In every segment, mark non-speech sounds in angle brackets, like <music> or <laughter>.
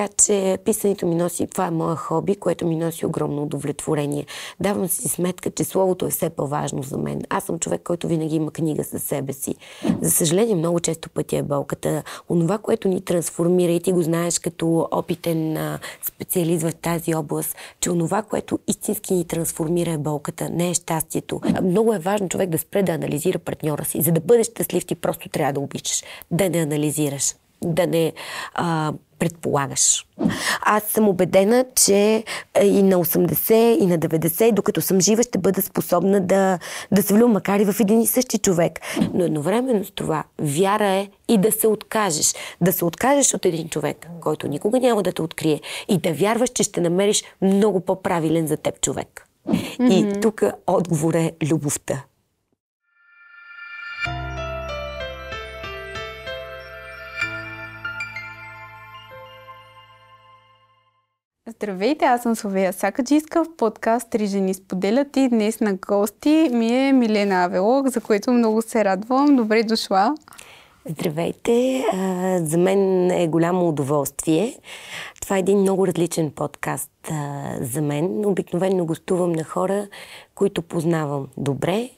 Така че писането ми носи, това е моя хоби, което ми носи огромно удовлетворение. Давам си сметка, че словото е все по-важно за мен. Аз съм човек, който винаги има книга със себе си. За съжаление, много често пътя е болката. Онова, което ни трансформира, и ти го знаеш като опитен специалист в тази област, че онова, което истински ни трансформира е болката, не е щастието. Много е важно човек да спре да анализира партньора си. За да бъдеш щастлив, ти просто трябва да обичаш, да не анализираш, да не а, предполагаш. Аз съм убедена, че и на 80, и на 90, докато съм жива, ще бъда способна да, да се влюбя, макар и в един и същи човек. Но едновременно с това, вяра е и да се откажеш. Да се откажеш от един човек, който никога няма да те открие и да вярваш, че ще намериш много по-правилен за теб човек. Mm-hmm. И тук отговор е любовта. Здравейте, аз съм Словея Сакаджиска в подкаст Три жени споделят и днес на гости ми е Милена Авелок, за което много се радвам. Добре дошла! Здравейте! За мен е голямо удоволствие. Това е един много различен подкаст за мен. Обикновено гостувам на хора, които познавам добре,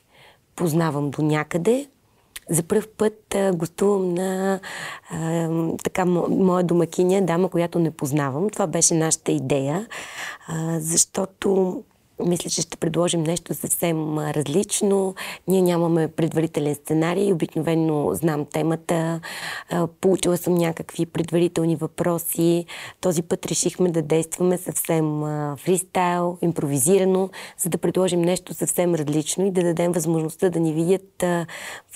познавам до някъде, за първ път гостувам на а, така моя домакиня, дама, която не познавам. Това беше нашата идея, а, защото мисля, че ще предложим нещо съвсем различно. Ние нямаме предварителен сценарий. Обикновено знам темата. Получила съм някакви предварителни въпроси. Този път решихме да действаме съвсем фристайл, импровизирано, за да предложим нещо съвсем различно и да дадем възможността да ни видят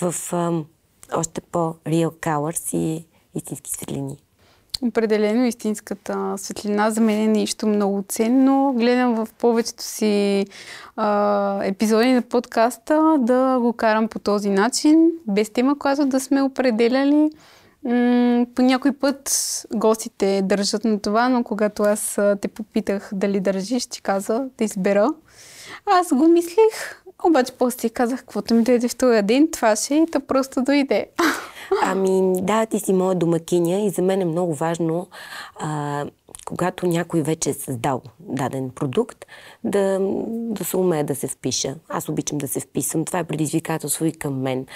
в още по-real colors и истински светлини. Определено истинската светлина за мен е нещо много ценно. Гледам в повечето си а, епизоди на подкаста да го карам по този начин, без тема, която да сме определяли. М- по някой път гостите държат на това, но когато аз те попитах дали държиш, ти каза да избера. Аз го мислих, обаче после си казах, каквото ми дойде в този ден, това ще и то просто дойде. Ами, да, ти си моя домакиня и за мен е много важно, а, когато някой вече е създал даден продукт, да, да се умее да се впиша. Аз обичам да се вписам. Това е предизвикателство и към мен.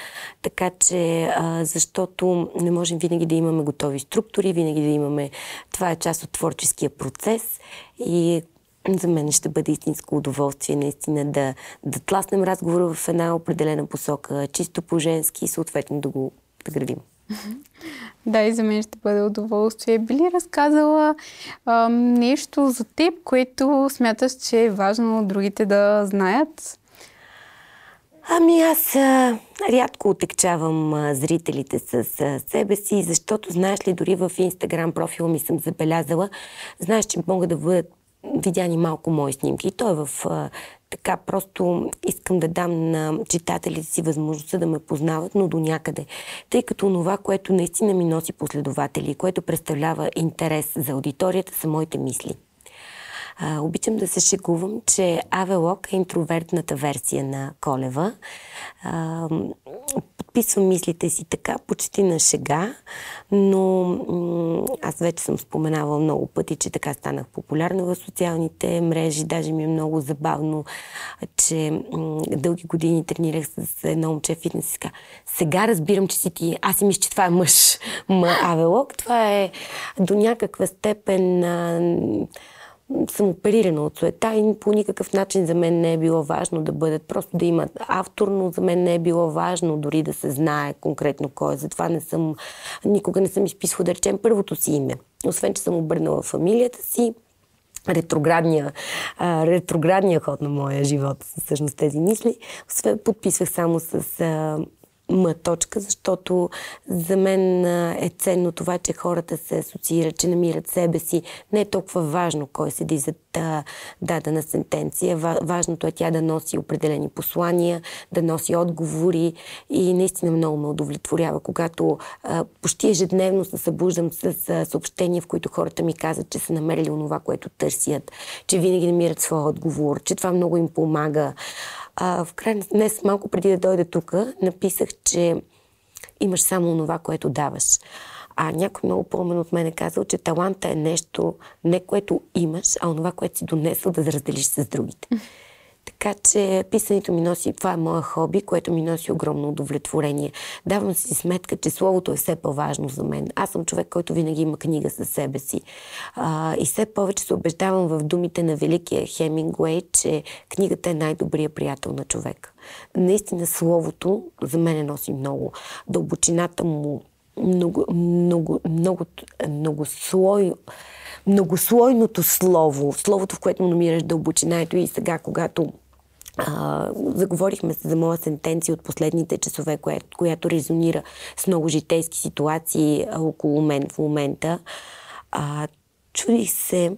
Така че, а, защото не можем винаги да имаме готови структури, винаги да имаме... Това е част от творческия процес и за мен ще бъде истинско удоволствие наистина да, да тласнем разговора в една определена посока, чисто по-женски и съответно да го да градим. Да, и за мен ще бъде удоволствие. Би ли разказала а, нещо за теб, което смяташ, че е важно другите да знаят? Ами аз а, рядко отекчавам а, зрителите с а, себе си, защото знаеш ли, дори в Инстаграм профила ми съм забелязала, знаеш, че могат да бъдат видяни малко мои снимки. И то е в а, така просто искам да дам на читателите си възможността да ме познават, но до някъде. Тъй като това, което наистина ми носи последователи, което представлява интерес за аудиторията, са моите мисли. А, обичам да се шегувам, че Авелок е интровертната версия на Колева. А, подписвам мислите си така, почти на шега, но м- аз вече съм споменавала много пъти, че така станах популярна в социалните мрежи. Даже ми е много забавно, че м- дълги години тренирах с едно момче фитнес. Сега разбирам, че си ти. Аз си мисля, че това е мъж. Ма Авелок, това е до някаква степен. А, съм оперирана от суета и по никакъв начин за мен не е било важно да бъдат, просто да имат автор, но за мен не е било важно дори да се знае конкретно кой е. Затова не съм, никога не съм изписвала да речем първото си име. Освен, че съм обърнала фамилията си, ретроградния, а, ретроградния ход на моя живот, всъщност тези мисли. Освен, подписвах само с а, М точка, защото за мен е ценно това, че хората се асоциират, че намират себе си. Не е толкова важно кой седи зад дадена сентенция. Важното е тя да носи определени послания, да носи отговори и наистина много ме удовлетворява, когато почти ежедневно се събуждам с съобщения, в които хората ми казват, че са намерили онова, което търсят, че винаги намират своя отговор, че това много им помага. А, в крайна днес, малко преди да дойда тук, написах, че имаш само това, което даваш. А някой много по-умен от мен е казал, че таланта е нещо, не което имаш, а онова, което си донесъл да разделиш с другите. Така че писането ми носи, това е моя хоби, което ми носи огромно удовлетворение. Давам си сметка, че словото е все по-важно за мен. Аз съм човек, който винаги има книга със себе си. А, и все повече се убеждавам в думите на великия Хемингуей, че книгата е най-добрият приятел на човек. Наистина словото за мен носи много. Дълбочината му, много, много, много, много слой, многослойното слово, словото, в което намираш дълбочина. Ето и сега, когато а, заговорихме за моя сентенция от последните часове, кое, която резонира с много житейски ситуации около мен в момента. А, чудих се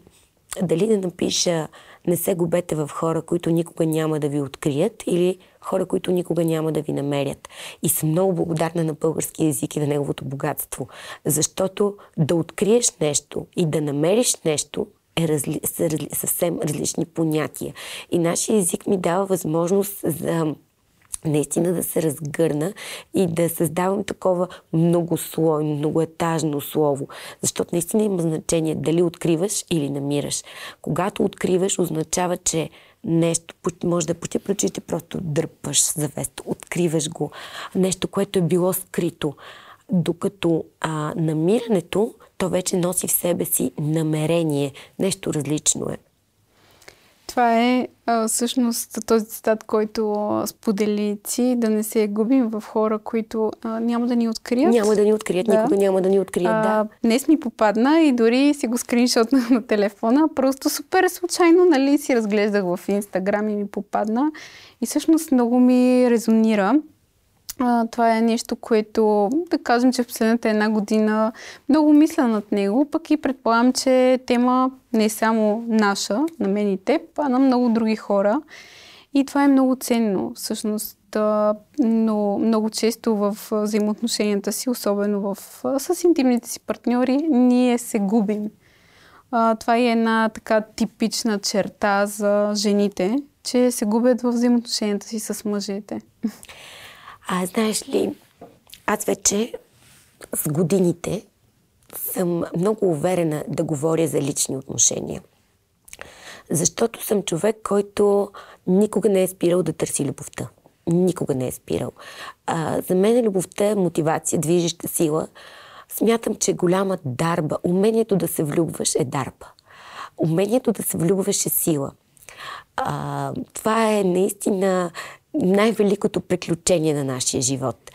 дали да напиша не се губете в хора, които никога няма да ви открият или хора, които никога няма да ви намерят. И съм много благодарна на български язик и на неговото богатство. Защото да откриеш нещо и да намериш нещо е разли, са разли, съвсем различни понятия. И нашия език ми дава възможност за наистина да се разгърна и да създавам такова многослойно, многоетажно слово. Защото наистина има значение дали откриваш или намираш. Когато откриваш, означава, че нещо може да почти прочите, просто дърпаш завест, откриваш го. Нещо, което е било скрито. Докато а, намирането, то вече носи в себе си намерение. Нещо различно е. Това е а, всъщност този цитат, който сподели си, да не се губим в хора, които а, няма да ни открият. Няма да ни открият, да. никога няма да ни открият, а, да. Днес ми попадна и дори си го скриншот на, <laughs> на телефона. Просто супер случайно, нали, си разглеждах в Инстаграм и ми попадна. И всъщност много ми резонира. Това е нещо, което, да кажем, че в последната една година много мисля над него, пък и предполагам, че тема не е само наша, на мен и теб, а на много други хора. И това е много ценно, всъщност, но много често в взаимоотношенията си, особено в, с интимните си партньори, ние се губим. Това е една така типична черта за жените, че се губят в взаимоотношенията си с мъжете. А знаеш ли, аз вече с годините съм много уверена да говоря за лични отношения. Защото съм човек, който никога не е спирал да търси любовта. Никога не е спирал. А, за мен любовта е мотивация, движеща сила. Смятам, че голяма дарба, умението да се влюбваш е дарба. Умението да се влюбваш е сила. А, това е наистина най-великото приключение на нашия живот.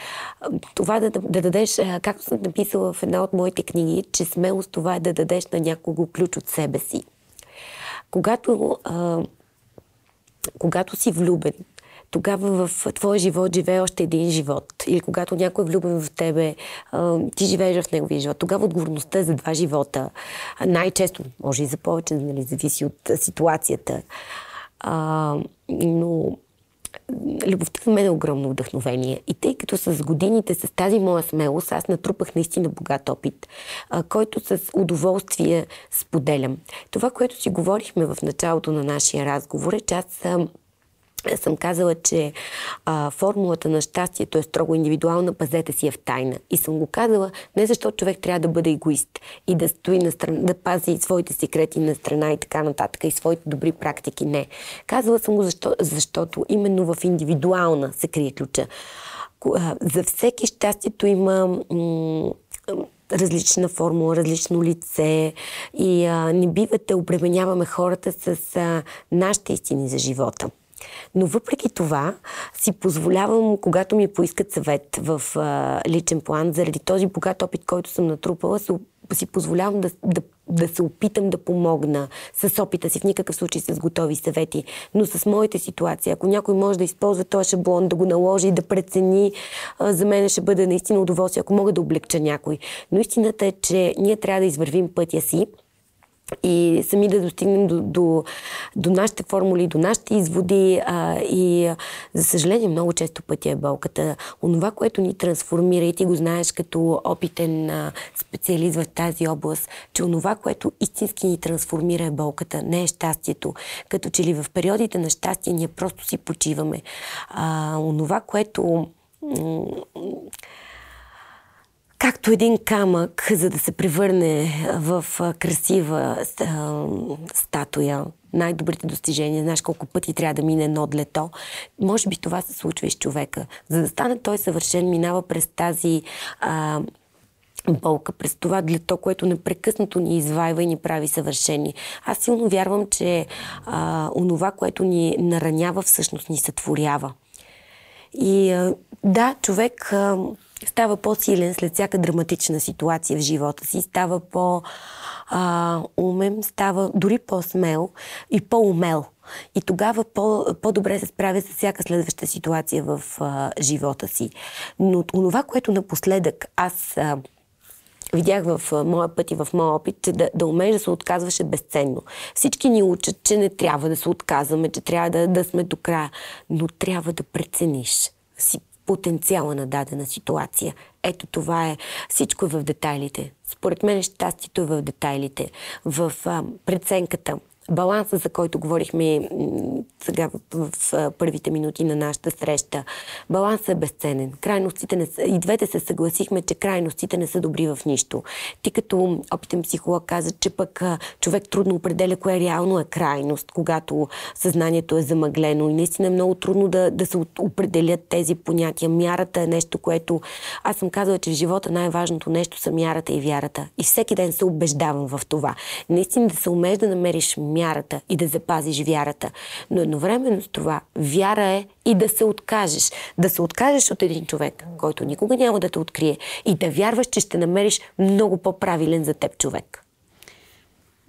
Това да, да дадеш, както съм написала в една от моите книги, че смелост това е да дадеш на някого ключ от себе си. Когато, а, когато си влюбен, тогава в твоя живот живее още един живот. Или когато някой е влюбен в тебе, ти живееш в неговия живот. Тогава отговорността е за два живота. Най-често, може и за повече, нали, зависи от ситуацията. А, но любовта за мен е огромно вдъхновение. И тъй като с годините, с тази моя смелост, аз натрупах наистина богат опит, а, който с удоволствие споделям. Това, което си говорихме в началото на нашия разговор е, че аз съм съм казала, че а, формулата на щастието е строго индивидуална, пазете си е в тайна. И съм го казала не защото човек трябва да бъде егоист и да стои на страна, да пази своите секрети на страна и така нататък и своите добри практики. Не. Казала съм го защо, защото именно в индивидуална се крие ключа. За всеки щастието има м- различна формула, различно лице и а, не бива да обременяваме хората с а, нашите истини за живота. Но въпреки това си позволявам, когато ми поискат съвет в а, личен план, заради този богат опит, който съм натрупала, си, си позволявам да, да, да се опитам да помогна с опита си, в никакъв случай с готови съвети, но с моите ситуации. Ако някой може да използва този шаблон, да го наложи и да прецени, за мен ще бъде наистина удоволствие, ако мога да облегча някой. Но истината е, че ние трябва да извървим пътя си и сами да достигнем до, до, до нашите формули, до нашите изводи а, и за съжаление много често пътя е болката. Онова, което ни трансформира и ти го знаеш като опитен а, специалист в тази област, че онова, което истински ни трансформира е болката, не е щастието. Като че ли в периодите на щастие ние просто си почиваме. А, онова, което както един камък, за да се превърне в красива статуя, най-добрите достижения, знаеш колко пъти трябва да мине едно длето. Може би това се случва и с човека. За да стане той съвършен, минава през тази а, болка, през това длето, което непрекъснато ни извайва и ни прави съвършени. Аз силно вярвам, че а, онова, което ни наранява, всъщност ни сътворява. И а, да, човек а, става по-силен след всяка драматична ситуация в живота си, става по- а, умен, става дори по-смел и по-умел. И тогава по, по-добре се справя с всяка следваща ситуация в а, живота си. Но това, което напоследък аз а, видях в а, моя път и в моя опит, че да, да умееш да се отказваш е безценно. Всички ни учат, че не трябва да се отказваме, че трябва да, да сме до края, но трябва да прецениш си потенциала на дадена ситуация. Ето това е. Всичко е в детайлите. Според мен щастието е в детайлите, в а, преценката, баланса, за който говорихме сега в, в, първите минути на нашата среща. Балансът е безценен. Крайностите не са, и двете се съгласихме, че крайностите не са добри в нищо. Ти като опитен психолог каза, че пък човек трудно определя кое реално е крайност, когато съзнанието е замъглено и наистина е много трудно да, да се определят тези понятия. Мярата е нещо, което аз съм казала, че в живота най-важното нещо са мярата и вярата. И всеки ден се убеждавам в това. Наистина да се умееш да намериш мярата и да запазиш вярата. Но едновременно с това, вяра е и да се откажеш. Да се откажеш от един човек, който никога няма да те открие и да вярваш, че ще намериш много по-правилен за теб човек.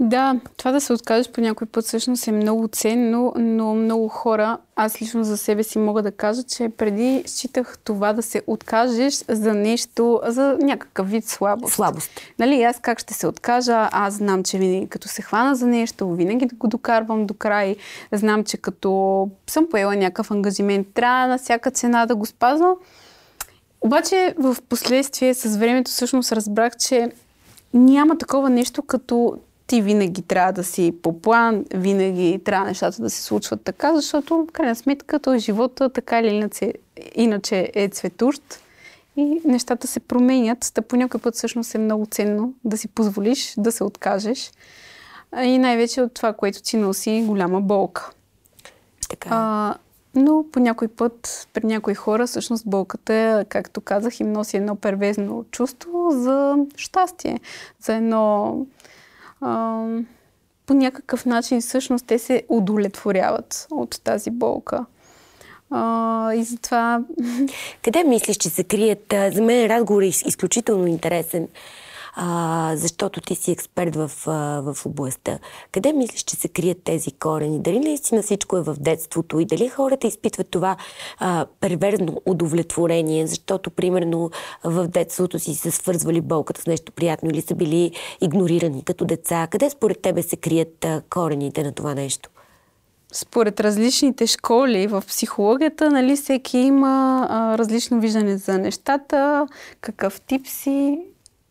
Да, това да се откажеш по някой път всъщност е много ценно, но много хора, аз лично за себе си мога да кажа, че преди считах това да се откажеш за нещо, за някакъв вид слабост. Слабост. Нали, аз как ще се откажа? Аз знам, че винаги като се хвана за нещо, винаги да го докарвам до край. Знам, че като съм поела някакъв ангажимент, трябва на всяка цена да го спазвам. Обаче в последствие с времето всъщност разбрах, че няма такова нещо като ти винаги трябва да си по план, винаги трябва нещата да се случват така, защото, в крайна сметка, този живота така или иначе, иначе е цветущ и нещата се променят. Та по някой път всъщност е много ценно да си позволиш да се откажеш и най-вече от това, което ти носи голяма болка. Така. А, но по някой път, при някои хора, всъщност болката, както казах, им носи едно первезно чувство за щастие, за едно по някакъв начин всъщност те се удовлетворяват от тази болка. А, и затова... Къде мислиш, че се крият? За мен разговор е изключително интересен а, защото ти си експерт в, а, в областта. Къде мислиш, че се крият тези корени? Дали наистина всичко е в детството и дали хората изпитват това а, перверзно удовлетворение, защото, примерно, в детството си се свързвали болката с нещо приятно или са били игнорирани като деца? Къде според тебе се крият а, корените на това нещо? Според различните школи в психологията, нали, всеки има а, различно виждане за нещата, какъв тип си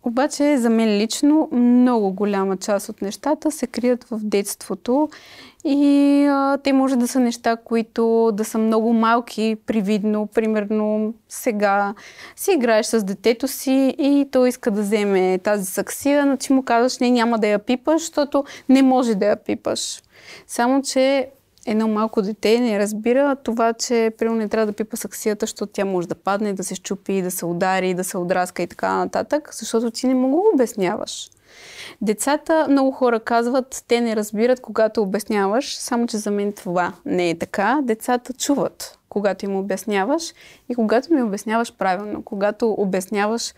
обаче за мен лично много голяма част от нещата се крият в детството и а, те може да са неща, които да са много малки, привидно. Примерно сега си играеш с детето си и той иска да вземе тази саксия, но ти му казваш, не, няма да я пипаш, защото не може да я пипаш. Само, че едно малко дете не разбира това, че примерно не трябва да пипа саксията, защото тя може да падне, да се щупи, да се удари, да се отраска и така нататък, защото ти не му го обясняваш. Децата, много хора казват, те не разбират, когато обясняваш, само че за мен това не е така. Децата чуват, когато им обясняваш и когато ми обясняваш правилно, когато обясняваш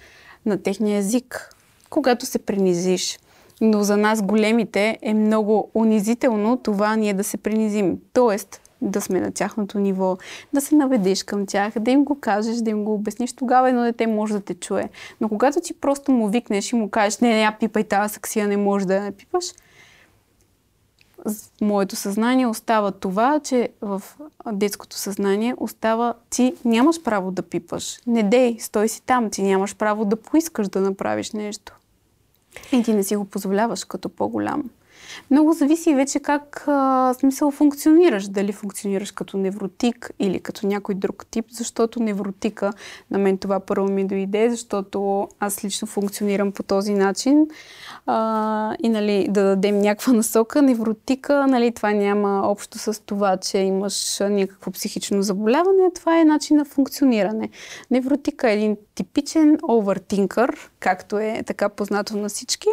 на техния език, когато се принизиш но за нас големите е много унизително това ние да се принизим. Тоест, да сме на тяхното ниво, да се наведеш към тях, да им го кажеш, да им го обясниш, тогава едно дете може да те чуе. Но когато ти просто му викнеш и му кажеш, не, не, я пипай тази саксия, не може да я пипаш, моето съзнание остава това, че в детското съзнание остава ти нямаш право да пипаш. Не дей, стой си там, ти нямаш право да поискаш да направиш нещо. И ти не си го позволяваш като по-голям. Много зависи вече как а, смисъл функционираш. Дали функционираш като невротик или като някой друг тип, защото невротика, на мен това първо ми дойде, защото аз лично функционирам по този начин. А, и нали, да дадем някаква насока. Невротика, нали, това няма общо с това, че имаш някакво психично заболяване. Това е начин на функциониране. Невротика е един типичен овертинкър, както е така познато на всички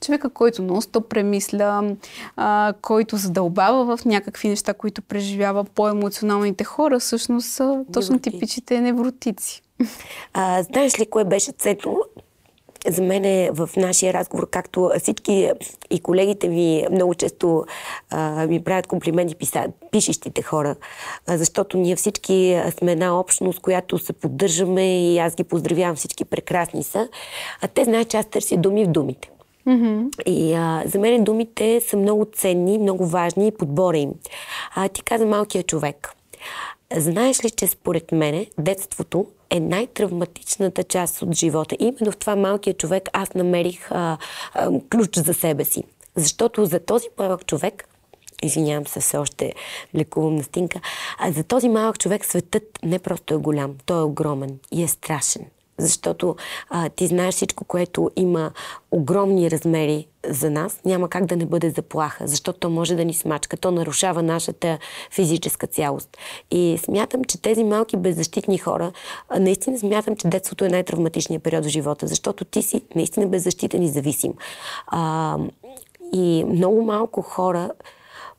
човека, който нон-стоп премисля, а, който задълбава в някакви неща, които преживява по-емоционалните хора, всъщност са точно Невроти. типичните невротици. А, знаеш ли кое беше ценно за мен е в нашия разговор, както всички и колегите ми много често а, ми правят комплименти писа, пишещите хора, а, защото ние всички сме една общност, която се поддържаме и аз ги поздравявам, всички прекрасни са. А те знаят, че аз търся думи в думите. Mm-hmm. И а, за мен думите са много ценни, много важни и подбора им. А, ти каза малкия човек. Знаеш ли, че според мене детството е най-травматичната част от живота. Именно в това малкия човек аз намерих а, а, ключ за себе си. Защото за този малък човек извинявам се, все още лекувам на стинка. А за този малък човек светът не просто е голям, той е огромен и е страшен защото а, ти знаеш всичко, което има огромни размери за нас, няма как да не бъде заплаха, защото то може да ни смачка, то нарушава нашата физическа цялост. И смятам, че тези малки беззащитни хора, наистина смятам, че детството е най-травматичният период в живота, защото ти си наистина беззащитен и зависим. А, и много малко хора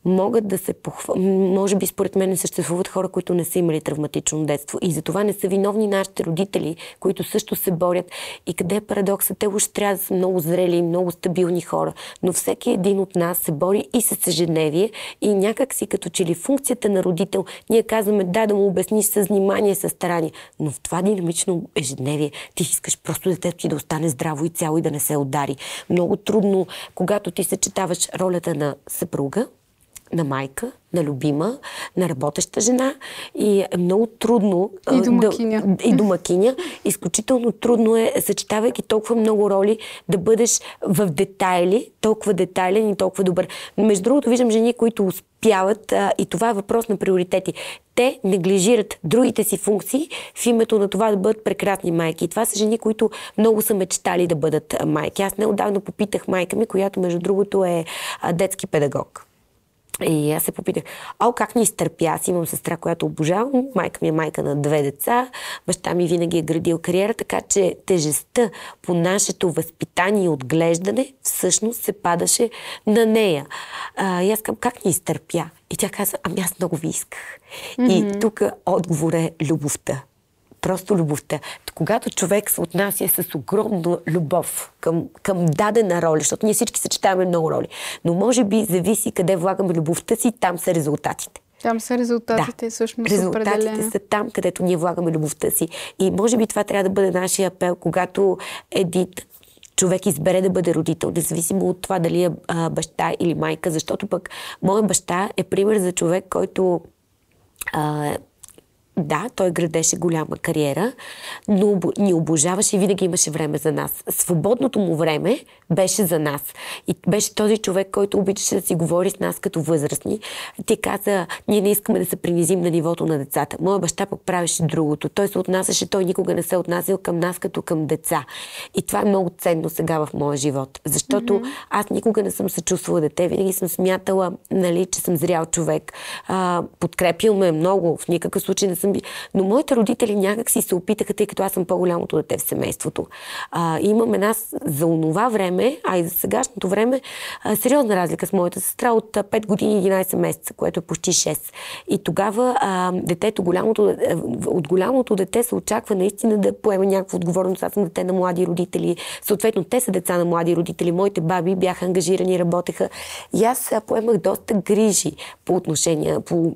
могат да се похвалят. Може би според мен съществуват хора, които не са имали травматично детство и затова не са виновни нашите родители, които също се борят. И къде е парадоксът? Те уж трябва да са много зрели и много стабилни хора, но всеки един от нас се бори и с ежедневие и някак си като че ли функцията на родител, ние казваме да, да му обясниш с внимание, с старание, но в това динамично ежедневие ти искаш просто детето ти да остане здраво и цяло и да не се удари. Много трудно, когато ти съчетаваш ролята на съпруга, на майка, на любима, на работеща жена и е много трудно и домакиня. Да, и домакиня. Изключително трудно е, съчетавайки толкова много роли, да бъдеш в детайли, толкова детайлен и толкова добър. Между другото, виждам жени, които успяват а, и това е въпрос на приоритети. Те неглижират другите си функции в името на това да бъдат прекрасни майки. И това са жени, които много са мечтали да бъдат майки. Аз неодавно попитах майка ми, която между другото е детски педагог. И аз се попитах, ало, как ни изтърпя? Аз имам сестра, която обожавам. Майка ми е майка на две деца. Баща ми винаги е градил кариера, така че тежестта по нашето възпитание и отглеждане всъщност се падаше на нея. А, и аз казвам, как ни изтърпя? И тя каза, ами аз много ви исках. Mm-hmm. И тук отговор е любовта просто любовта. Когато човек се отнася с огромна любов към, към дадена роля, защото ние всички съчетаваме много роли, но може би зависи къде влагаме любовта си, там са резултатите. Там са резултатите, да. всъщност. Резултатите определено. са там, където ние влагаме любовта си. И може би това трябва да бъде нашия апел, когато Едит човек избере да бъде родител, независимо от това дали е а, баща или майка, защото пък моят баща е пример за човек, който а, да, той градеше голяма кариера, но ни обожаваше и винаги имаше време за нас. Свободното му време беше за нас. И беше този човек, който обичаше да си говори с нас като възрастни. Ти каза, ние не искаме да се принизим на нивото на децата. Моя баща пък правеше другото. Той се отнасяше, той никога не се отнасял към нас като към деца. И това е много ценно сега в моя живот. Защото mm-hmm. аз никога не съм се чувствала дете. Винаги съм смятала, нали, че съм зрял човек. А, подкрепил ме много. В никакъв случай не съм съм... Но моите родители някак си се опитаха, тъй като аз съм по-голямото дете в семейството. А, имам една за онова време, а и за сегашното време, а, сериозна разлика с моята сестра от 5 години и 11 месеца, което е почти 6. И тогава а, детето, голямото, от голямото дете се очаква наистина да поема някаква отговорност. Аз съм дете на млади родители. Съответно, те са деца на млади родители. Моите баби бяха ангажирани, работеха. И аз поемах доста грижи по отношение, по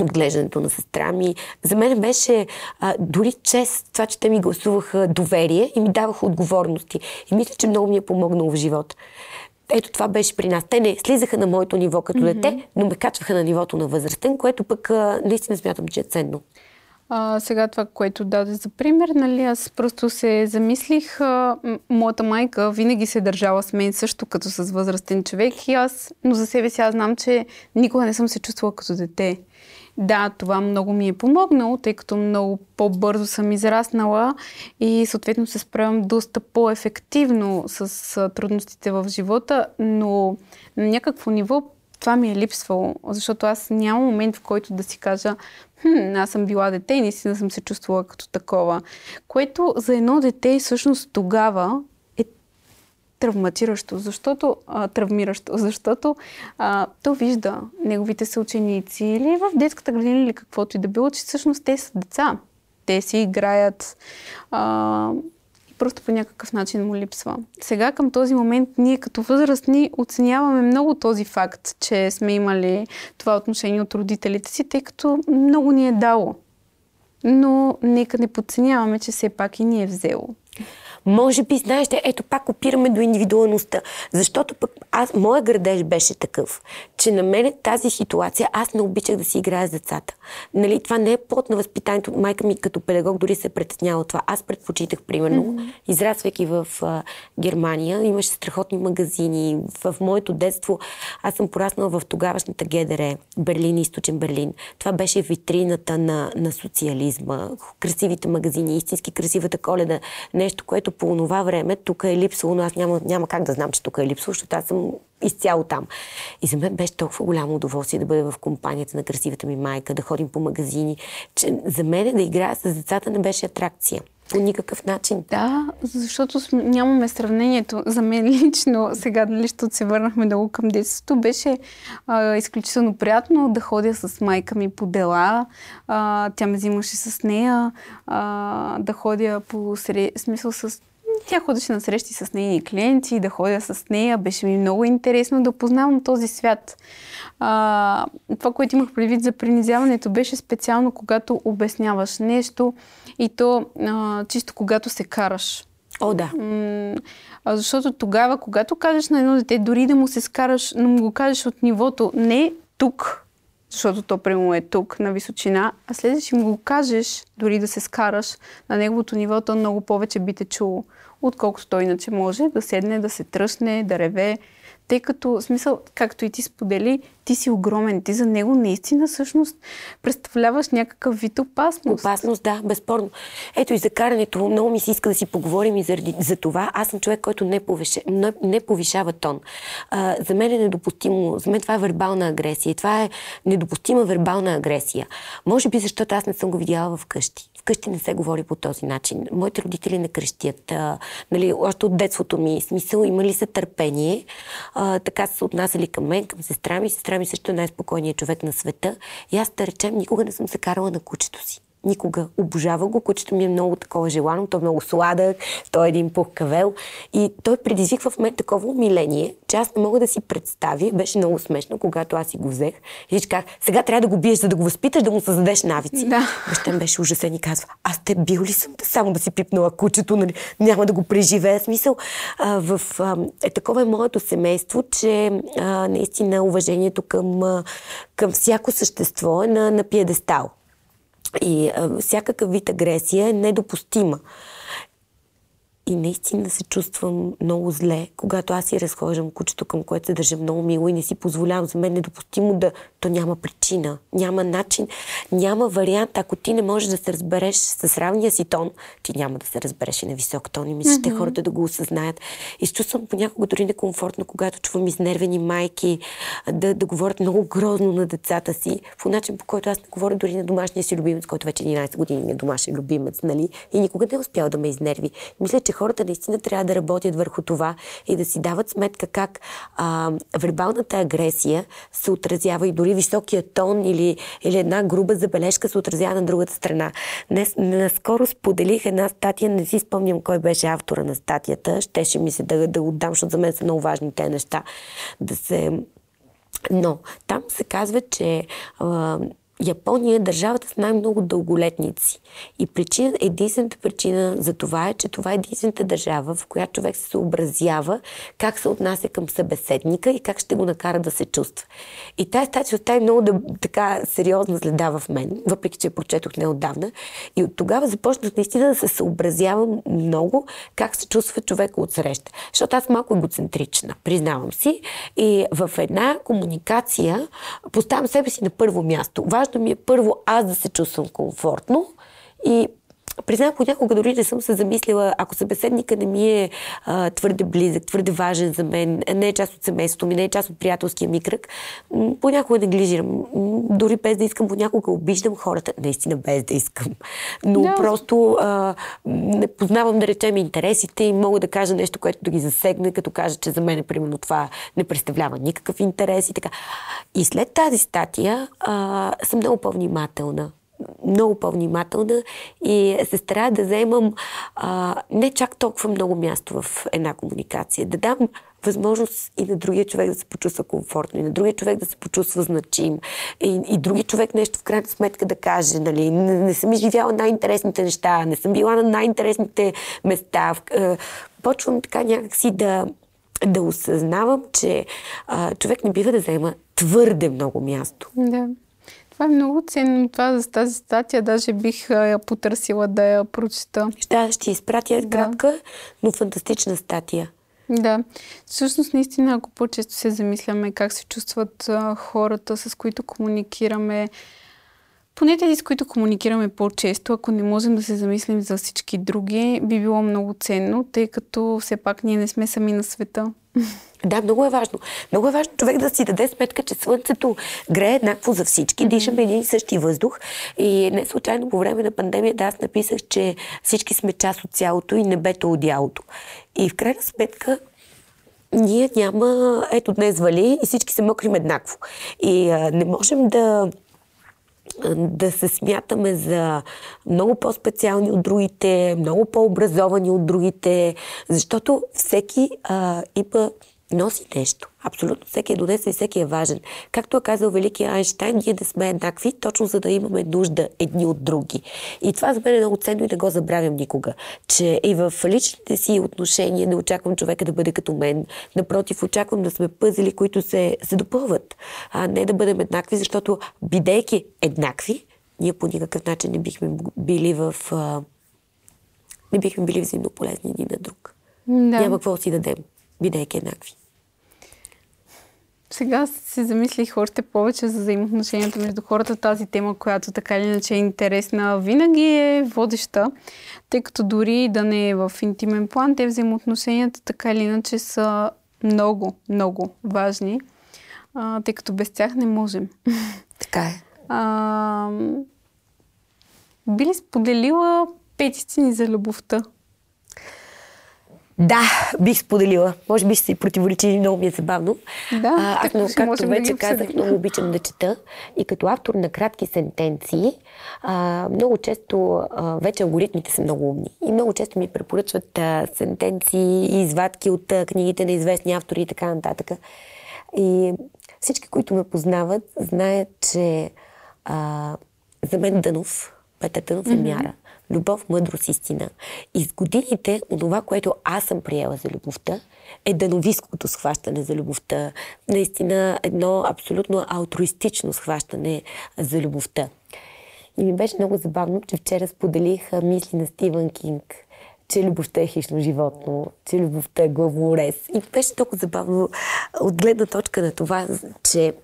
отглеждането на сестра ми. За мен беше а, дори чест това, че те ми гласуваха доверие и ми даваха отговорности. И мисля, че много ми е помогнало в живота. Ето това беше при нас. Те не слизаха на моето ниво като mm-hmm. дете, но ме качваха на нивото на възрастен, което пък а, наистина смятам, че е ценно. А, сега това, което даде за пример, нали, аз просто се замислих. А, моята майка винаги се е държала с мен също като с възрастен човек и аз, но за себе си аз знам, че никога не съм се чувствала като дете. Да, това много ми е помогнало, тъй като много по-бързо съм израснала и съответно се справям доста по-ефективно с трудностите в живота, но на някакво ниво това ми е липсвало, защото аз няма момент, в който да си кажа, хм, аз съм била дете и наистина съм се чувствала като такова. Което за едно дете всъщност тогава травматиращо, защото, а, травмиращо, <laughs> защото а, то вижда неговите съученици или в детската градина или каквото и да било, че всъщност те са деца. Те си играят. А, просто по някакъв начин му липсва. Сега към този момент ние като възрастни оценяваме много този факт, че сме имали това отношение от родителите си, тъй като много ни е дало. Но нека не подценяваме, че все пак и ни е взело. Може би, знаеш, ето пак опираме до индивидуалността. Защото пък аз, моя градеж беше такъв, че на мен тази ситуация, аз не обичах да си играя с децата. Нали, това не е плод на възпитанието. Майка ми като педагог дори се притеснява това. Аз предпочитах, примерно, mm-hmm. израствайки в а, Германия, имаше страхотни магазини. В моето детство аз съм пораснала в тогавашната ГДР, Берлин, Източен Берлин. Това беше витрината на, на социализма. Красивите магазини, истински красивата коледа. Нещо, което което по това време тук е липсвало, но аз няма, няма как да знам, че тук е липсвало, защото аз съм изцяло там. И за мен беше толкова голямо удоволствие да бъда в компанията на красивата ми майка, да ходим по магазини, че за мен да играя с децата не беше атракция. По никакъв начин. Да, защото нямаме сравнението. За мен лично, сега, нали, защото се върнахме много към детството, беше а, изключително приятно да ходя с майка ми по дела. А, тя ме взимаше с нея, а, да ходя по сре... смисъл с тя ходеше на срещи с нейни клиенти, да ходя с нея. Беше ми много интересно да познавам този свят. А, това, което имах предвид за принизяването, беше специално когато обясняваш нещо и то а, чисто когато се караш. О, да. М- защото тогава, когато кажеш на едно дете, дори да му се скараш, но му го кажеш от нивото не тук, защото то прямо е тук на височина, а следващи му го кажеш, дори да се скараш на неговото ниво, то много повече би те чуло, отколкото той иначе може да седне, да се тръсне, да реве. Тъй като, смисъл, както и ти сподели, ти си огромен. Ти за него наистина всъщност представляваш някакъв вид опасност. Опасност, да, безспорно. Ето и за карането много ми се иска да си поговорим и заради, за това. Аз съм човек, който не, повиша, не, не повишава тон. А, за мен е недопустимо. За мен това е вербална агресия. Това е недопустима вербална агресия. Може би защото аз не съм го видяла вкъщи. Вкъщи не се говори по този начин. Моите родители не крещят. А, нали, още от детството ми смисъл имали се търпение. А, така са се отнасяли към мен, към сестра ми. Сестра също е най-спокойният човек на света. И аз, да речем, никога не съм се карала на кучето си. Никога. Обожава го. Кучето ми е много такова желано. Той е много сладък. Той е един пухкавел. И той предизвиква в мен такова умиление, че аз не мога да си представя. Беше много смешно, когато аз си го взех. И казах, сега трябва да го биеш, за да го възпиташ, да му създадеш навици. Да. Баща беше ужасен и казва, аз те бил ли съм само да си пипнала кучето, нали? няма да го преживея. Смисъл, а, в, а, е такова е моето семейство, че а, наистина уважението към, към всяко същество е на, на пиедестал. И а, всякакъв вид агресия е недопустима. И наистина се чувствам много зле, когато аз си разхождам кучето, към което се държа много мило и не си позволявам. За мен е недопустимо да... То няма причина, няма начин, няма вариант. Ако ти не можеш да се разбереш с равния си тон, ти няма да се разбереш и на висок тон. И мисля, mm-hmm. хората да го осъзнаят. И се чувствам понякога дори некомфортно, когато чувам изнервени майки да, да говорят много грозно на децата си, по начин по който аз не говоря дори на домашния си любимец, който вече 11 години е домашен любимец, нали? И никога не е успял да ме изнерви. Мисля, че хората наистина трябва да работят върху това и да си дават сметка как а, вербалната агресия се отразява и дори високия тон или, или една груба забележка се отразява на другата страна. Днес, наскоро споделих една статия, не си спомням кой беше автора на статията, щеше ми се да, да отдам, защото за мен са много важни те неща. Да се но там се казва, че а, Япония е държавата с най-много дълголетници. И причина, единствената причина за това е, че това е единствената държава, в която човек се съобразява как се отнася към събеседника и как ще го накара да се чувства. И тази статия остави много да, така сериозна следа в мен, въпреки че я прочетох неотдавна. И от тогава започнах наистина да се съобразявам много как се чувства човека от среща. Защото аз малко егоцентрична, признавам си. И в една комуникация поставям себе си на първо място. Важно ми е първо аз да се чувствам комфортно и Признавам, понякога дори не съм се замислила, ако събеседника не ми е а, твърде близък, твърде важен за мен, не е част от семейството ми, не е част от приятелския ми кръг, понякога неглижирам. Дори без да искам, понякога обиждам хората, наистина без да искам. Но да. просто а, не познавам, да речем, интересите и мога да кажа нещо, което да ги засегне, като кажа, че за мен, примерно, това не представлява никакъв интерес и така. И след тази статия а, съм много по-внимателна много по-внимателна и се старая да вземам а, не чак толкова много място в една комуникация. Да дам възможност и на другия човек да се почувства комфортно, и на другия човек да се почувства значим, и, и другия човек нещо в крайна сметка да каже, нали, не, не съм изживяла най-интересните неща, не съм била на най-интересните места. Почвам така някакси да, да осъзнавам, че а, човек не бива да взема твърде много място. Да. Това е много ценно. Това за тази статия даже бих я потърсила да я прочета. Да, ще изпратя да. кратка, но фантастична статия. Да. Всъщност, наистина, ако по-често се замисляме как се чувстват а, хората, с които комуникираме, поне тези, с които комуникираме по-често, ако не можем да се замислим за всички други, би било много ценно, тъй като все пак ние не сме сами на света. Да, много е важно. Много е важно човек да си даде сметка, че слънцето грее еднакво за всички, дишаме един и същи въздух. И не случайно по време на пандемията аз написах, че всички сме част от цялото и небето от дялото. И в крайна сметка ние няма, ето днес вали и всички се мокрим еднакво. И а, не можем да да се смятаме за много по-специални от другите, много по-образовани от другите, защото всеки а, има носи нещо. Абсолютно всеки е донесен и всеки е важен. Както е казал великия Айнштайн, ние да сме еднакви, точно за да имаме нужда едни от други. И това за мен е много ценно и не го забравям никога. Че и в личните си отношения не очаквам човека да бъде като мен. Напротив, очаквам да сме пъзели, които се, се допълват. А не да бъдем еднакви, защото бидейки еднакви, ние по никакъв начин не бихме били в... не бихме били взаимно полезни един на друг. Да. Няма какво си дадем, бидейки еднакви. Сега се замислих още повече за взаимоотношенията между хората. Тази тема, която така или иначе е интересна, винаги е водеща, тъй като дори да не е в интимен план, те взаимоотношенията така или иначе са много, много важни, а, тъй като без тях не можем. <laughs> Така е. А, би ли споделила пет истини за любовта? Да, бих споделила. Може би ще се противоречи, много ми е забавно. Да, а, аз, но, както вече да казах, много обичам да чета. И като автор на кратки сентенции, а, много често, а, вече алгоритмите са много умни. И много често ми препоръчват а, сентенции и извадки от а, книгите на известни автори и така нататък. И всички, които ме познават, знаят, че а, за мен Дънов, Петър Дънов е мяра любов, мъдрост, истина. И с годините, онова, което аз съм приела за любовта, е дановиското схващане за любовта. Наистина едно абсолютно алтруистично схващане за любовта. И ми беше много забавно, че вчера споделих мисли на Стивън Кинг, че любовта е хищно животно, че любовта е главорез. И беше толкова забавно от гледна точка на това, че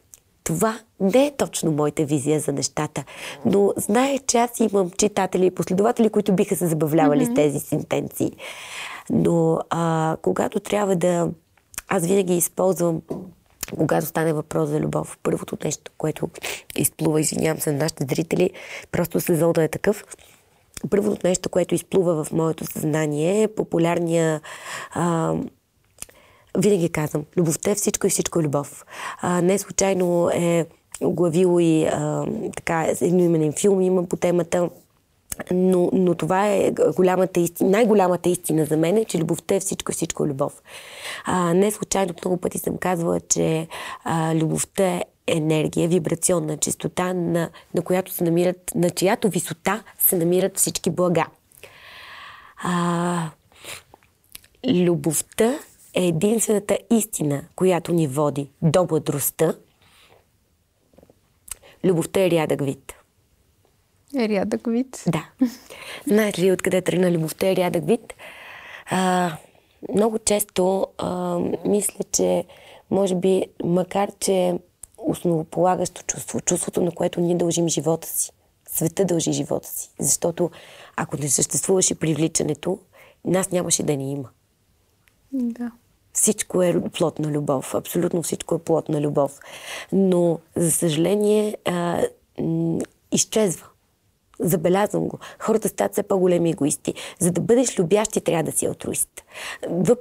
това не е точно моята визия за нещата, но знае, че аз имам читатели и последователи, които биха се забавлявали mm-hmm. с тези сентенции. Но а, когато трябва да... Аз винаги използвам когато стане въпрос за любов, първото нещо, което изплува, извинявам се на нашите зрители, просто сезонът е такъв. Първото нещо, което изплува в моето съзнание е популярния а, винаги казвам, любовта е всичко и всичко е любов. А, не случайно е оглавило и а, така, едноименен филм има по темата. Но, но това е голямата истина, най-голямата истина за мен е, че любовта е всичко всичко е любов. А, не случайно много пъти съм казвала, че а, любовта енергия, вибрационна чистота, на, на която се намират, на чиято висота се намират всички блага. А, любовта е единствената истина, която ни води до мъдростта. Любовта е рядък вид. Е рядък вид? Да. Знаете ли откъде тръгна любовта е рядък вид? А, много често а, мисля, че може би, макар че основополагащо чувство, чувството, на което ние дължим живота си, света дължи живота си. Защото ако не съществуваше привличането, нас нямаше да ни има. Да. Всичко е плод на любов. Абсолютно всичко е плод на любов. Но, за съжаление, а, изчезва. Забелязвам го. Хората стават все по-големи егоисти. За да бъдеш любящ, ти трябва да си алтруист.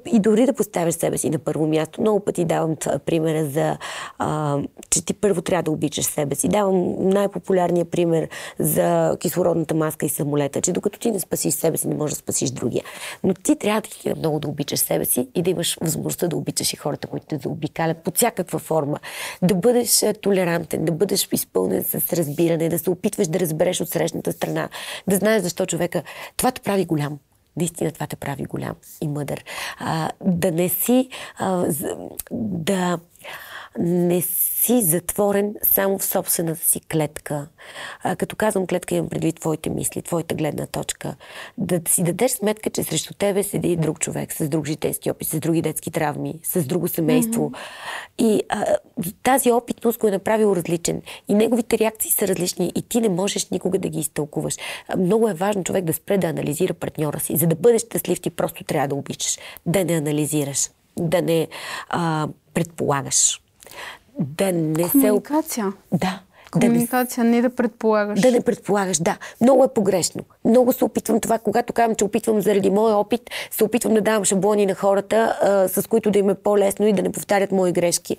И дори да поставяш себе си на първо място, много пъти давам примера за, а, че ти първо трябва да обичаш себе си. Давам най-популярния пример за кислородната маска и самолета, че докато ти не спасиш себе си, не можеш да спасиш другия. Но ти трябва да много да обичаш себе си и да имаш възможността да обичаш и хората, които те заобикалят под всякаква форма. Да бъдеш толерантен, да бъдеш изпълнен с разбиране, да се опитваш да разбереш от срещната страна, да знаеш защо човека. Това те прави голям. Наистина това те прави голям и мъдър. А, да не си... А, да не си затворен само в собствената си клетка. А, като казвам клетка, имам предвид твоите мисли, твоята гледна точка. Да си дадеш сметка, че срещу тебе седи друг човек с друг житейски опит, с други детски травми, с друго семейство. Mm-hmm. И а, тази опитност го е направил различен. И неговите реакции са различни и ти не можеш никога да ги изтълкуваш. Много е важно човек да спре да анализира партньора си. За да бъдеш щастлив, ти просто трябва да обичаш. Да не анализираш. Да не а, предполагаш да не се... Комуникация. Да. Комуникация, да не, не да предполагаш. Да не предполагаш, да. Много е погрешно. Много се опитвам това, когато казвам, че опитвам заради моя опит, се опитвам да давам шаблони на хората, а, с които да им е по-лесно и да не повтарят мои грешки.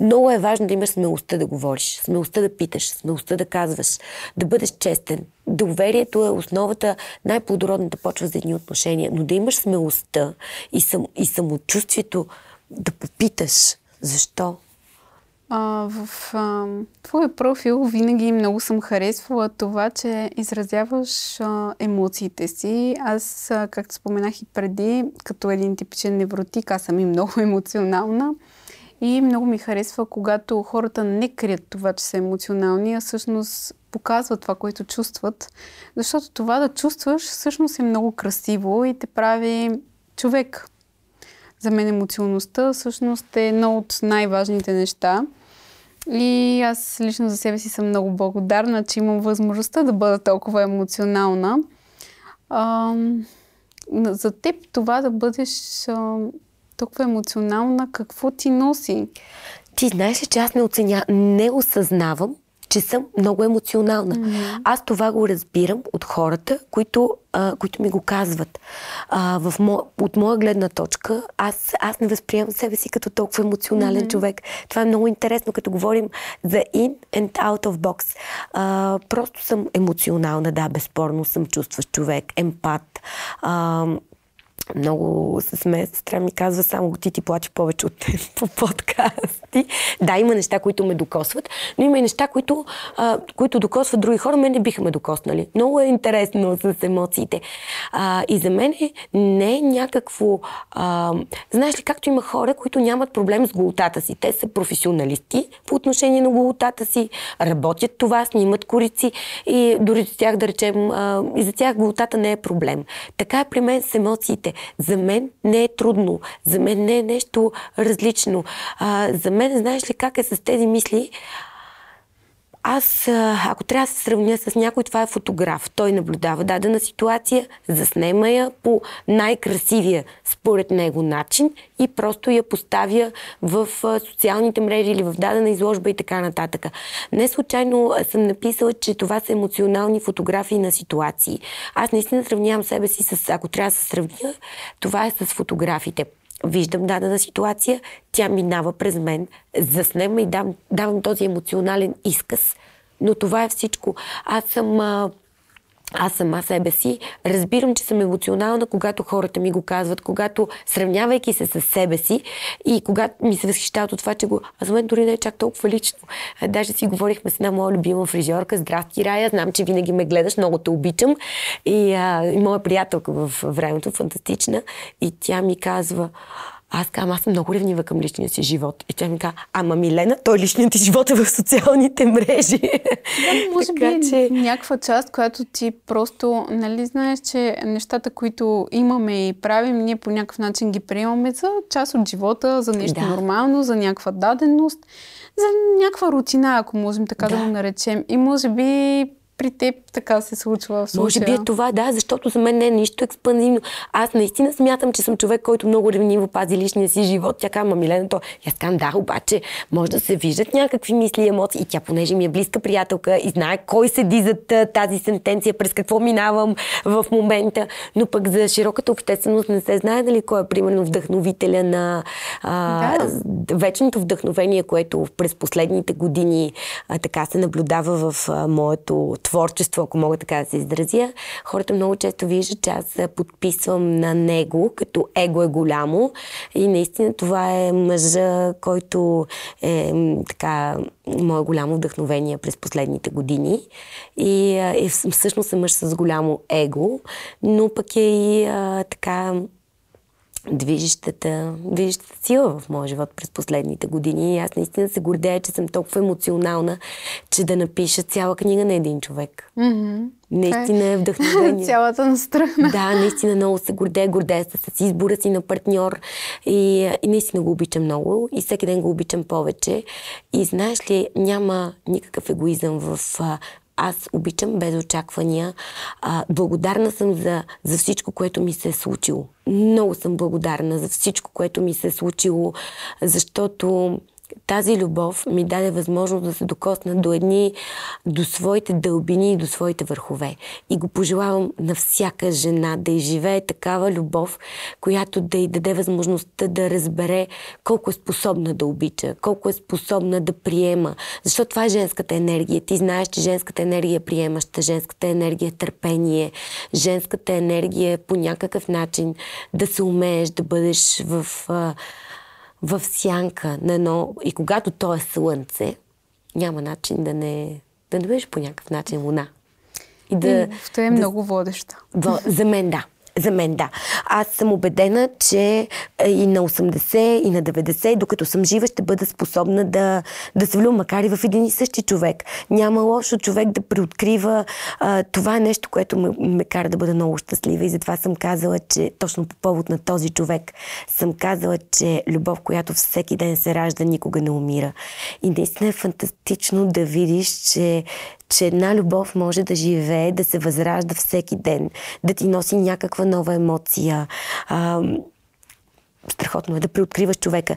Много е важно да имаш смелостта да говориш, смелостта да питаш, смелостта да казваш, да бъдеш честен. Доверието е основата, най-плодородната почва за едни отношения, но да имаш смелостта и, сам, и самочувствието да попиташ защо а, в а, твоя профил винаги много съм харесвала това, че изразяваш а, емоциите си. Аз, а, както споменах и преди, като един типичен невротик, аз съм и много <laughs> емоционална. И много ми харесва, когато хората не крият това, че са емоционални, а всъщност показват това, което чувстват. Защото това да чувстваш всъщност е много красиво и те прави човек. За мен емоционалността всъщност е едно от най-важните неща. И аз лично за себе си съм много благодарна, че имам възможността да бъда толкова емоционална. А, за теб това да бъдеш а, толкова емоционална, какво ти носи? Ти знаеш ли, че аз не оценя, не осъзнавам че съм много емоционална. Mm-hmm. Аз това го разбирам от хората, които, а, които ми го казват. А, в мо, от моя гледна точка, аз, аз не възприемам себе си като толкова емоционален mm-hmm. човек. Това е много интересно, като говорим за in and out of box. А, просто съм емоционална, да, безспорно съм чувстващ човек, емпат. А, много се смея. Сестра ми казва, само ти ти плаче повече от теб <laughs> по подкасти. Да, има неща, които ме докосват, но има и неща, които, а, които докосват други хора. Мен не биха ме докоснали. Много е интересно <laughs> с емоциите. А, и за мен не е някакво... А, знаеш ли, както има хора, които нямат проблем с голотата си. Те са професионалисти по отношение на голотата си, работят това, снимат корици и дори за тях, да речем, а, и за тях голотата не е проблем. Така е при мен с емоциите. За мен не е трудно. За мен не е нещо различно. А, за мен, знаеш ли как е с тези мисли? Аз, ако трябва да се сравня с някой, това е фотограф. Той наблюдава дадена ситуация, заснема я по най-красивия според него начин и просто я поставя в социалните мрежи или в дадена изложба и така нататък. Не случайно съм написала, че това са емоционални фотографии на ситуации. Аз наистина сравнявам себе си с, ако трябва да се сравня, това е с фотографите виждам дадена ситуация, тя минава през мен, заснема и дам, давам този емоционален изказ. Но това е всичко. Аз съм а, аз сама себе си разбирам, че съм емоционална, когато хората ми го казват, когато сравнявайки се с себе си и когато ми се възхищават от това, че го... А за мен дори не е чак толкова лично. Даже си говорихме с една моя любима фризьорка. Здрасти, Рая, знам, че винаги ме гледаш, много те обичам. И, а, и моя приятелка в времето, фантастична. И тя ми казва, аз казвам, аз съм много ревнива към личния си живот. И тя ми казва, ама Милена, той личният ти живот е в социалните мрежи. Да, може така, би че... някаква част, която ти просто, нали знаеш, че нещата, които имаме и правим, ние по някакъв начин ги приемаме за част от живота, за нещо да. нормално, за някаква даденост, за някаква рутина, ако можем така да, да го наречем. И може би при теб така се случва в случая. Може би е това, да, защото за мен не е нищо експанзивно. Аз наистина смятам, че съм човек, който много ревниво пази личния си живот. Тя казва, Милена, то аз казвам, да, обаче може да се виждат някакви мисли и емоции. И тя, понеже ми е близка приятелка и знае кой седи зад тази сентенция, през какво минавам в момента. Но пък за широката общественост не се знае дали кой е примерно вдъхновителя на а, да. вечното вдъхновение, което през последните години а, така се наблюдава в а, моето творчество, ако мога така да се изразя, хората много често виждат, че аз подписвам на него, като его е голямо. И наистина това е мъжа, който е така мое голямо вдъхновение през последните години. И е, всъщност е мъж с голямо его, но пък е и а, така движещата, движещата сила в моя живот през последните години. И аз наистина се гордея, че съм толкова емоционална, че да напиша цяла книга на един човек. Mm-hmm. Наистина е вдъхновение. <laughs> Цялата настръхна. Да, наистина много се гордея. Гордея се с избора си на партньор. И, и наистина го обичам много. И всеки ден го обичам повече. И знаеш ли, няма никакъв егоизъм в аз обичам без очаквания. А, благодарна съм за, за всичко, което ми се е случило. Много съм благодарна за всичко, което ми се е случило, защото тази любов ми даде възможност да се докосна до едни, до своите дълбини и до своите върхове. И го пожелавам на всяка жена да изживее такава любов, която да й даде възможността да разбере колко е способна да обича, колко е способна да приема. Защото това е женската енергия. Ти знаеш, че женската енергия е приемаща, женската енергия е търпение, женската енергия е по някакъв начин да се умееш да бъдеш в в сянка на едно... И когато то е слънце, няма начин да не, да не бъдеш по някакъв начин луна. И да, и, е да, много водеща. За мен да. За мен, да. Аз съм убедена, че е, и на 80, и на 90, докато съм жива, ще бъда способна да, да се влюбя, макар и в един и същи човек. Няма лошо човек да преоткрива. А, това е нещо, което ме, ме кара да бъда много щастлива и затова съм казала, че точно по повод на този човек съм казала, че любов, която всеки ден се ражда, никога не умира. И наистина е фантастично да видиш, че че една любов може да живее, да се възражда всеки ден, да ти носи някаква нова емоция. А, страхотно е да преоткриваш човека.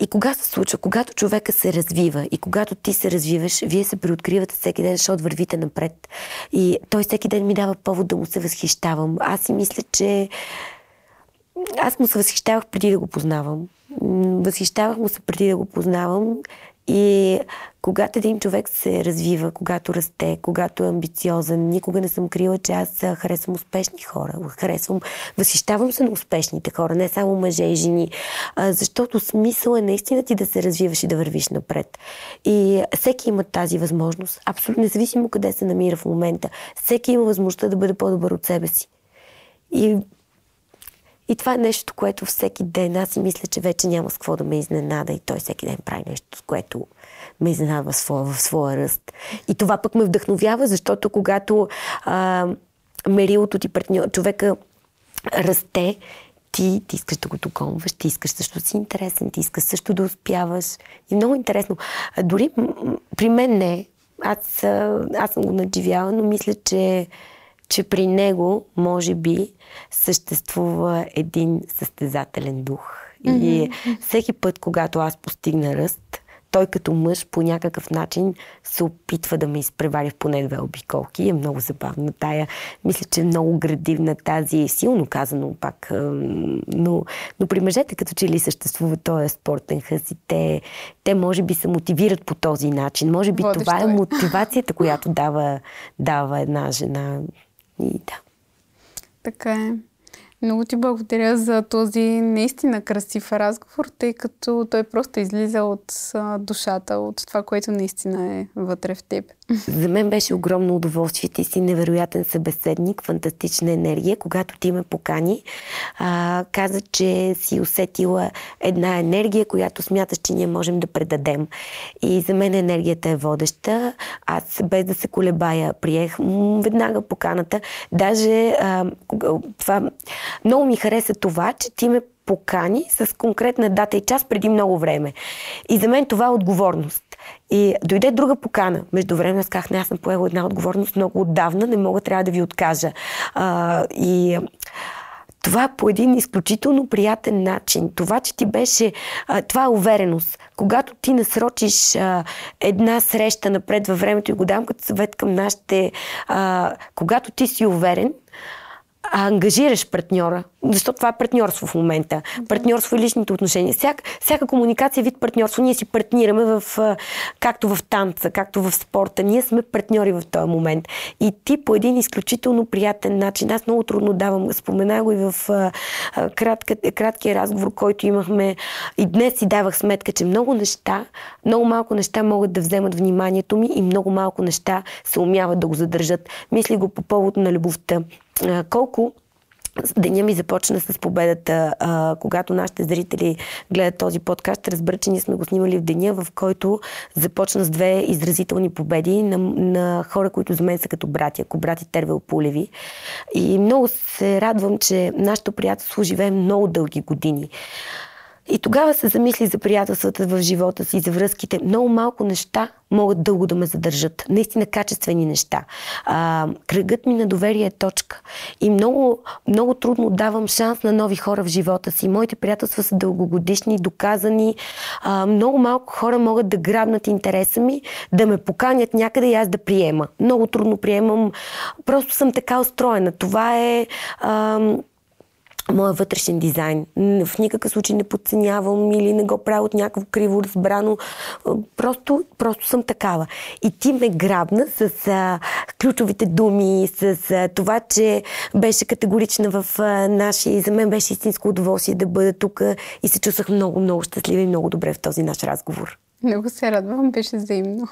И кога се случва? Когато човека се развива и когато ти се развиваш, вие се преоткривате всеки ден, защото вървите напред. И той всеки ден ми дава повод да му се възхищавам. Аз си мисля, че аз му се възхищавах преди да го познавам. Възхищавах му се преди да го познавам и когато един човек се развива, когато расте, когато е амбициозен, никога не съм крила, че аз харесвам успешни хора. Харесвам, възхищавам се на успешните хора, не само мъже и жени, защото смисъл е наистина ти да се развиваш и да вървиш напред. И всеки има тази възможност, абсолютно независимо къде се намира в момента. Всеки има възможността да бъде по-добър от себе си. И и това е нещо, което всеки ден, аз мисля, че вече няма с какво да ме изненада и той всеки ден прави нещо, с което ме изненадва в своя, в своя ръст. И това пък ме вдъхновява, защото когато а, мерилото ти партньор, човека расте, ти, ти искаш да го догонваш, ти искаш също да си интересен, ти искаш също да успяваш. И много интересно. А, дори при мен не. Аз, аз съм го надживяла, но мисля, че, че при него, може би, съществува един състезателен дух. Mm-hmm. И всеки път, когато аз постигна ръст, той като мъж по някакъв начин се опитва да ме изпревари в поне две обиколки. Е много забавна тая. Мисля, че е много градивна тази, силно казано пак. Но, но при мъжете като че ли съществува този спортен хъс и те, те може би се мотивират по този начин. Може би Водещо това е, е мотивацията, която дава, дава една жена И да. Много ти благодаря за този наистина красив разговор, тъй като той просто излиза от душата, от това, което наистина е вътре в теб. За мен беше огромно удоволствие. Ти си невероятен събеседник, фантастична енергия. Когато ти ме покани, а, каза, че си усетила една енергия, която смяташ, че ние можем да предадем. И за мен енергията е водеща. Аз без да се колебая приех веднага поканата. Даже а, това много ми хареса това, че ти ме покани с конкретна дата и час преди много време. И за мен това е отговорност. И дойде друга покана. Между време аз казах, не, аз съм поела една отговорност много отдавна, не мога, трябва да ви откажа. А, и това по един изключително приятен начин. Това, че ти беше... А, това е увереност. Когато ти насрочиш а, една среща напред във времето и го дам като съвет към нашите... А, когато ти си уверен, ангажираш партньора, защото това е партньорство в момента. Да. Партньорство и личните отношения. Всяка, всяка комуникация е вид партньорство. Ние си партнираме в, както в танца, както в спорта. Ние сме партньори в този момент. И ти по един изключително приятен начин. Аз много трудно давам, спомена го и в кратка, краткия разговор, който имахме. И днес си давах сметка, че много неща, много малко неща могат да вземат вниманието ми и много малко неща се умяват да го задържат. Мисли го по повод на любовта колко Деня ми започна с победата. А, когато нашите зрители гледат този подкаст, разберат, че ние сме го снимали в деня, в който започна с две изразителни победи на, на хора, които за мен са като братя, ако брати Тервел Пулеви. И много се радвам, че нашето приятелство живее много дълги години. И тогава се замисли за приятелствата в живота си, за връзките. Много малко неща могат дълго да ме задържат. Наистина качествени неща. А, кръгът ми на доверие е точка. И много, много трудно давам шанс на нови хора в живота си. Моите приятелства са дългогодишни, доказани. А, много малко хора могат да грабнат интереса ми, да ме поканят някъде и аз да приема. Много трудно приемам. Просто съм така устроена. Това е... А, моя вътрешен дизайн. В никакъв случай не подценявам или не го правя от някакво криво разбрано. Просто, просто съм такава. И ти ме грабна с а, ключовите думи, с а, това, че беше категорична в а, нашия и за мен беше истинско удоволствие да бъда тук и се чувствах много, много щастлива и много добре в този наш разговор. Много се радвам, беше взаимно.